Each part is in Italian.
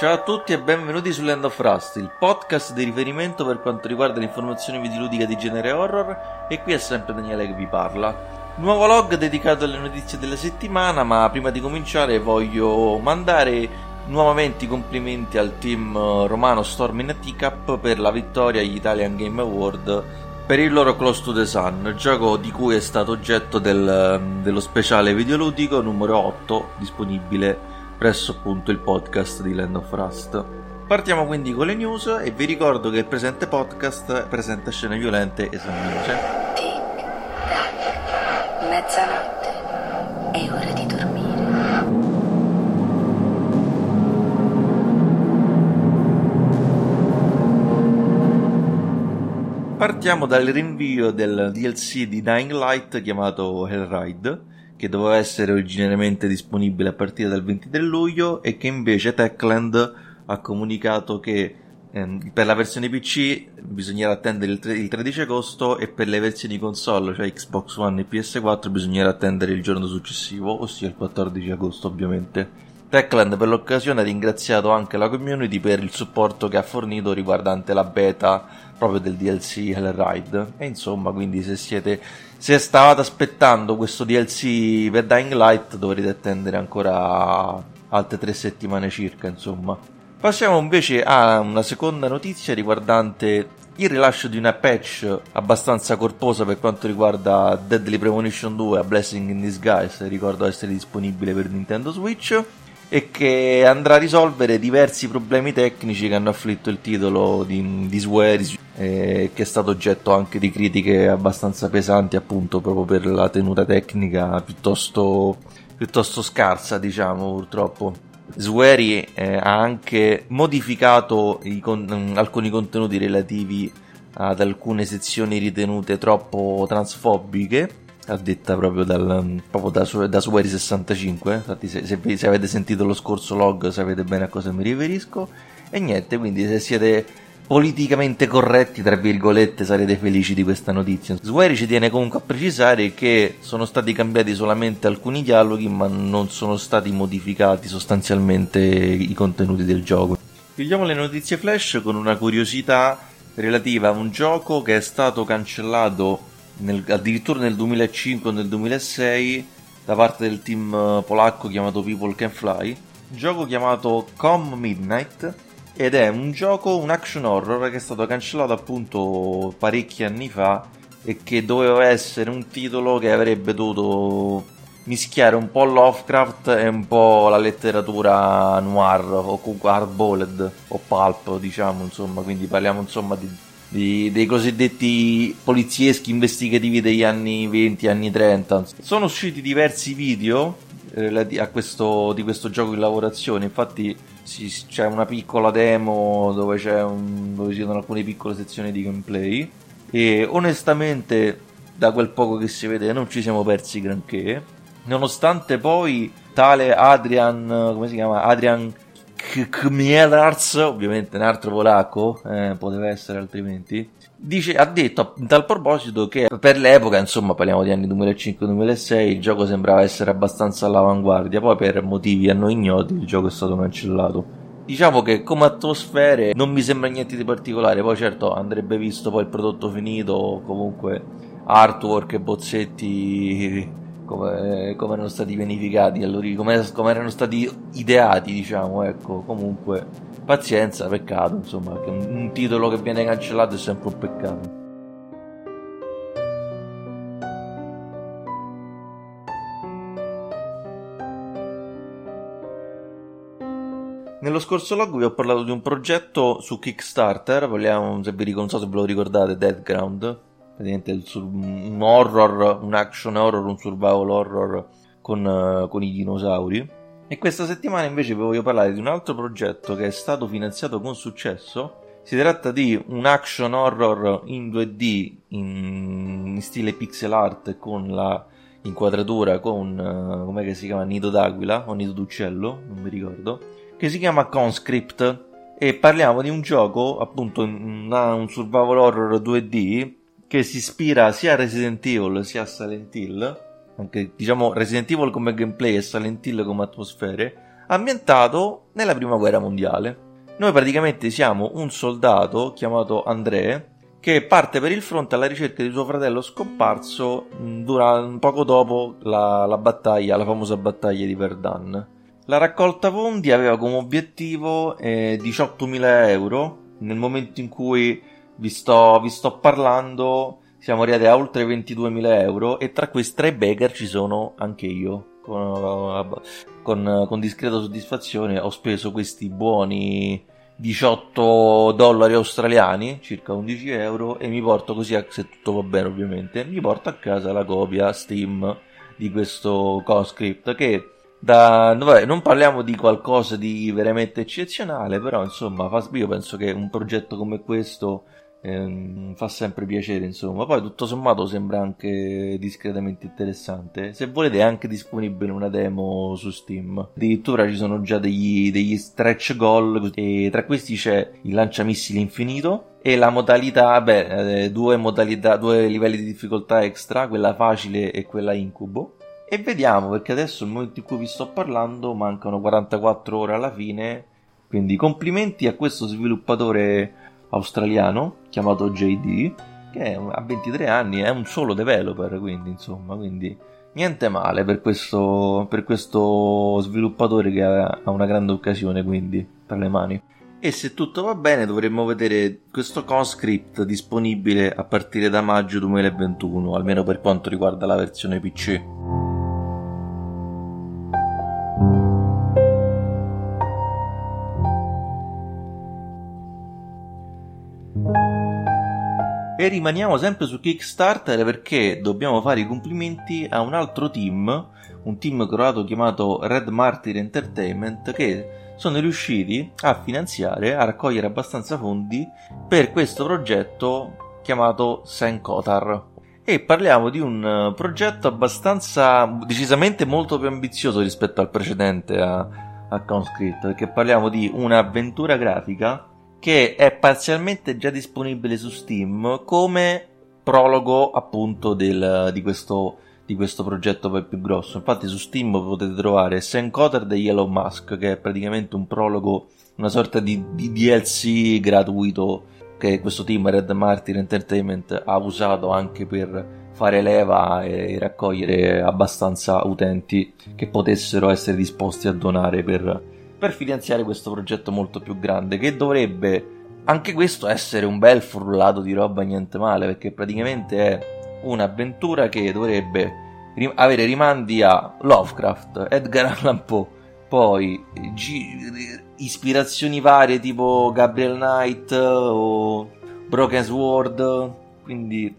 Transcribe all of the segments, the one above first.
Ciao a tutti e benvenuti su Land of Rust, il podcast di riferimento per quanto riguarda l'informazione videoludica di genere horror e qui è sempre Daniele che vi parla. Nuovo log dedicato alle notizie della settimana, ma prima di cominciare voglio mandare nuovamente i complimenti al team romano Storm in Teacup per la vittoria agli Italian Game Award per il loro Close to the Sun, gioco di cui è stato oggetto del, dello speciale videoludico numero 8 disponibile presso appunto il podcast di Land of Rust. Partiamo quindi con le news e vi ricordo che il presente podcast presenta scene violente e sanguinose. Tic, tac, mezzanotte, è ora di dormire. Partiamo dal rinvio del DLC di Dying Light chiamato Hellride che doveva essere originariamente disponibile a partire dal 23 luglio e che invece Techland ha comunicato che ehm, per la versione PC bisognerà attendere il, tre- il 13 agosto e per le versioni console, cioè Xbox One e PS4, bisognerà attendere il giorno successivo, ossia il 14 agosto ovviamente. Techland per l'occasione ha ringraziato anche la community per il supporto che ha fornito riguardante la beta proprio del DLC Hellride. E insomma quindi se siete se stavate aspettando questo DLC per Dying Light dovrete attendere ancora altre tre settimane circa insomma. Passiamo invece a una seconda notizia riguardante il rilascio di una patch abbastanza corposa per quanto riguarda Deadly Premonition 2 a Blessing in Disguise ricordo essere disponibile per Nintendo Switch e che andrà a risolvere diversi problemi tecnici che hanno afflitto il titolo di, di Swear, eh, che è stato oggetto anche di critiche abbastanza pesanti appunto proprio per la tenuta tecnica piuttosto, piuttosto scarsa diciamo purtroppo. Swery eh, ha anche modificato con- alcuni contenuti relativi ad alcune sezioni ritenute troppo transfobiche a detta proprio, dal, proprio da, da Sueri 65 infatti se, se, se, avete sentito lo scorso log sapete bene a cosa mi riferisco. E niente quindi se siete politicamente corretti tra virgolette sarete felici di questa notizia. Sueri ci tiene comunque a precisare che sono stati cambiati solamente alcuni dialoghi ma non sono stati modificati sostanzialmente i contenuti del gioco. Chiudiamo le notizie flash con una curiosità relativa a un gioco che è stato cancellato nel, addirittura nel 2005 o nel 2006 da parte del team eh, polacco chiamato People Can Fly, gioco chiamato Com Midnight ed è un gioco, un action horror che è stato cancellato appunto parecchi anni fa e che doveva essere un titolo che avrebbe dovuto mischiare un po' Lovecraft e un po' la letteratura noir o comunque hardboiled o pulp diciamo insomma. Quindi parliamo insomma di di, dei cosiddetti polizieschi investigativi degli anni 20, anni 30. Sono usciti diversi video eh, questo, di questo gioco in lavorazione, infatti si, c'è una piccola demo dove, un, dove ci sono alcune piccole sezioni di gameplay e onestamente da quel poco che si vede non ci siamo persi granché, nonostante poi tale Adrian, come si chiama? Adrian Kmielarz, ovviamente un altro polacco, eh, poteva essere altrimenti, dice, ha detto a tal proposito che per l'epoca, insomma parliamo di anni 2005-2006, il gioco sembrava essere abbastanza all'avanguardia, poi per motivi a noi ignoti il gioco è stato cancellato. Diciamo che come atmosfere non mi sembra niente di particolare, poi certo andrebbe visto poi il prodotto finito, comunque artwork e bozzetti come, come erano stati pianificati, come, come erano stati ideati, diciamo, ecco, comunque pazienza, peccato, insomma, che un, un titolo che viene cancellato è sempre un peccato. Nello scorso log vi ho parlato di un progetto su Kickstarter, vogliamo, se vi non so se ve lo ricordate, Deadground, praticamente un horror, un action horror, un survival horror con, con i dinosauri. E questa settimana invece vi voglio parlare di un altro progetto che è stato finanziato con successo. Si tratta di un action horror in 2D in, stile pixel art con la inquadratura con uh, com'è che si chiama nido d'aquila o nido d'uccello, non mi ricordo, che si chiama Conscript e parliamo di un gioco, appunto un, un survival horror 2D che si ispira sia a Resident Evil sia a Silent Hill, anche diciamo Resident Evil come gameplay e Silent Hill come atmosfere, ambientato nella prima guerra mondiale. Noi praticamente siamo un soldato chiamato André che parte per il fronte alla ricerca di suo fratello scomparso durante, poco dopo la, la, battaglia, la famosa battaglia di Verdun. La raccolta fondi aveva come obiettivo eh, 18.000 euro. Nel momento in cui vi sto, vi sto parlando, siamo arrivati a oltre 22.000 euro. E tra questi tre beggar ci sono anche io. Con, con, con discreta soddisfazione ho speso questi buoni 18 dollari australiani, circa 11 euro, e mi porto così, se tutto va bene ovviamente, mi porto a casa la copia Steam di questo conscript che da, vabbè, non parliamo di qualcosa di veramente eccezionale, però insomma, io penso che un progetto come questo eh, fa sempre piacere, insomma. Poi tutto sommato sembra anche discretamente interessante. Se volete è anche disponibile una demo su Steam. Addirittura ci sono già degli, degli stretch goal e tra questi c'è il lanciamissili infinito e la modalità, beh, eh, due modalità, due livelli di difficoltà extra, quella facile e quella incubo. E vediamo, perché adesso nel momento in cui vi sto parlando mancano 44 ore alla fine. Quindi complimenti a questo sviluppatore australiano chiamato JD che ha 23 anni, è un solo developer, quindi insomma, quindi niente male per questo, per questo sviluppatore che ha una grande occasione quindi per le mani. E se tutto va bene dovremmo vedere questo conscript disponibile a partire da maggio 2021, almeno per quanto riguarda la versione PC. E rimaniamo sempre su Kickstarter perché dobbiamo fare i complimenti a un altro team, un team croato chiamato Red Martyr Entertainment, che sono riusciti a finanziare, a raccogliere abbastanza fondi per questo progetto chiamato Senkotar. E parliamo di un progetto abbastanza, decisamente molto più ambizioso rispetto al precedente a, a Conscript, perché parliamo di un'avventura grafica che è parzialmente già disponibile su Steam come prologo appunto del, di, questo, di questo progetto poi più grosso. Infatti su Steam potete trovare Sencoder The Yellow Mask che è praticamente un prologo, una sorta di, di DLC gratuito che questo team Red Martyr Entertainment ha usato anche per fare leva e raccogliere abbastanza utenti che potessero essere disposti a donare per per finanziare questo progetto molto più grande che dovrebbe anche questo essere un bel frullato di roba niente male perché praticamente è un'avventura che dovrebbe avere rimandi a Lovecraft, Edgar Allan Poe, poi gi- ispirazioni varie tipo Gabriel Knight o Broken Sword, quindi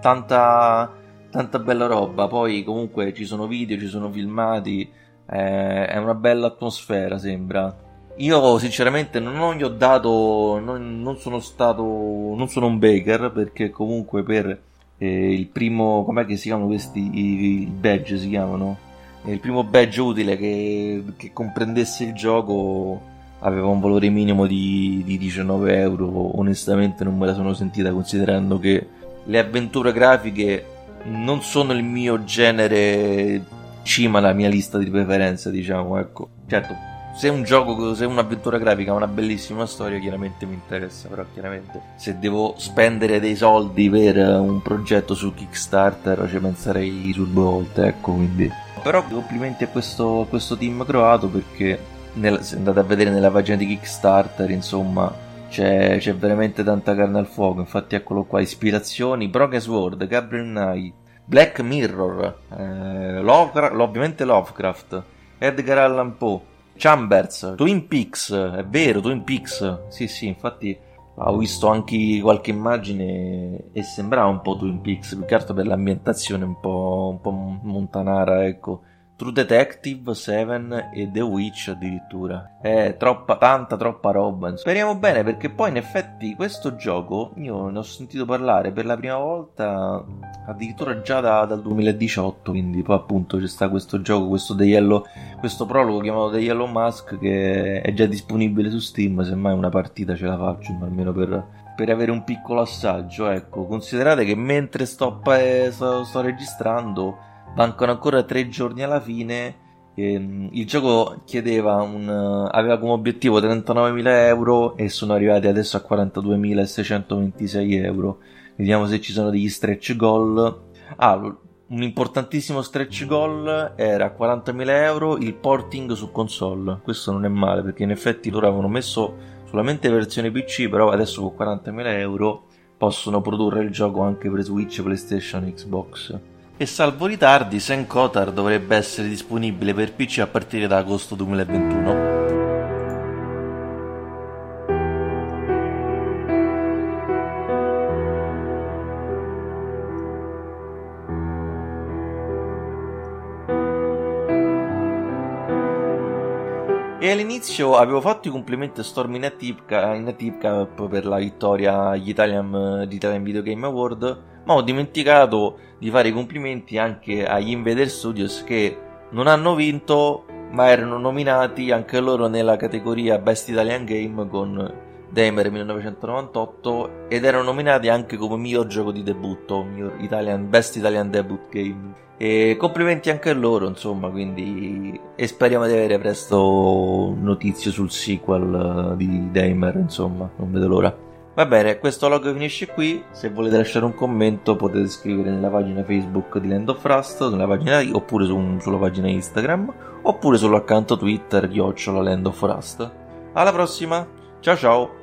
tanta tanta bella roba. Poi comunque ci sono video, ci sono filmati eh, è una bella atmosfera, sembra. Io sinceramente non gli ho dato, non, non sono stato, non sono un baker perché comunque per eh, il primo, com'è che si chiamano questi, i, i badge si chiamano? Eh, il primo badge utile che, che, comprendesse il gioco aveva un valore minimo di, di 19 euro, onestamente non me la sono sentita considerando che le avventure grafiche non sono il mio genere cima alla mia lista di preferenze, diciamo, ecco. Certo, se un gioco, se un'avventura grafica ha una bellissima storia, chiaramente mi interessa, però chiaramente se devo spendere dei soldi per un progetto su Kickstarter ci penserei due volte, ecco, quindi... Però complimenti a questo, a questo team croato perché nel, se andate a vedere nella pagina di Kickstarter, insomma, c'è, c'è, veramente tanta carne al fuoco. Infatti, eccolo qua: ispirazioni, Broken Sword, Gabriel Knight, Black Mirror, eh, Lovecraft, ovviamente Lovecraft, Edgar Allan Poe, Chambers, Twin Peaks, è vero, Twin Peaks, sì sì, infatti ho visto anche qualche immagine e sembrava un po' Twin Peaks, più che altro per l'ambientazione un po', un po montanara, ecco. True Detective 7 e The Witch addirittura. È troppa, tanta, troppa roba. Speriamo bene perché poi in effetti questo gioco io ne ho sentito parlare per la prima volta addirittura già da, dal 2018. Quindi poi appunto c'è sta questo gioco, questo, The Yellow, questo prologo chiamato The Yellow Mask che è già disponibile su Steam. Semmai una partita ce la faccio, almeno per, per avere un piccolo assaggio. Ecco, considerate che mentre sto, sto, sto registrando mancano ancora tre giorni alla fine Ehm, il gioco chiedeva un, aveva come obiettivo 39.000 euro e sono arrivati adesso a 42.626 euro. Vediamo se ci sono degli stretch goal. Ah, un importantissimo stretch goal era 40.000 euro il porting su console. Questo non è male perché in effetti loro avevano messo solamente versione PC, però adesso con 40.000 euro possono produrre il gioco anche per Switch, PlayStation Xbox e salvo ritardi Sen Kotar dovrebbe essere disponibile per PC a partire da agosto 2021. All'inizio avevo fatto i complimenti a Storm in Atipka per la vittoria agli Italian, Italian Video Game Award ma ho dimenticato di fare i complimenti anche agli Invader Studios che non hanno vinto ma erano nominati anche loro nella categoria Best Italian Game con Damer 1998 ed erano nominati anche come miglior gioco di debutto, miglior Italian, Best Italian Debut Game. E complimenti anche a loro, insomma, quindi e speriamo di avere presto notizie sul sequel di Damer, insomma, non vedo l'ora. Va bene, questo log finisce qui. Se volete lasciare un commento potete scrivere nella pagina Facebook di Land of Rust, nella pagina, oppure su, sulla pagina Instagram, oppure sull'account Twitter, chiocciola Land of Rust. Alla prossima, ciao ciao!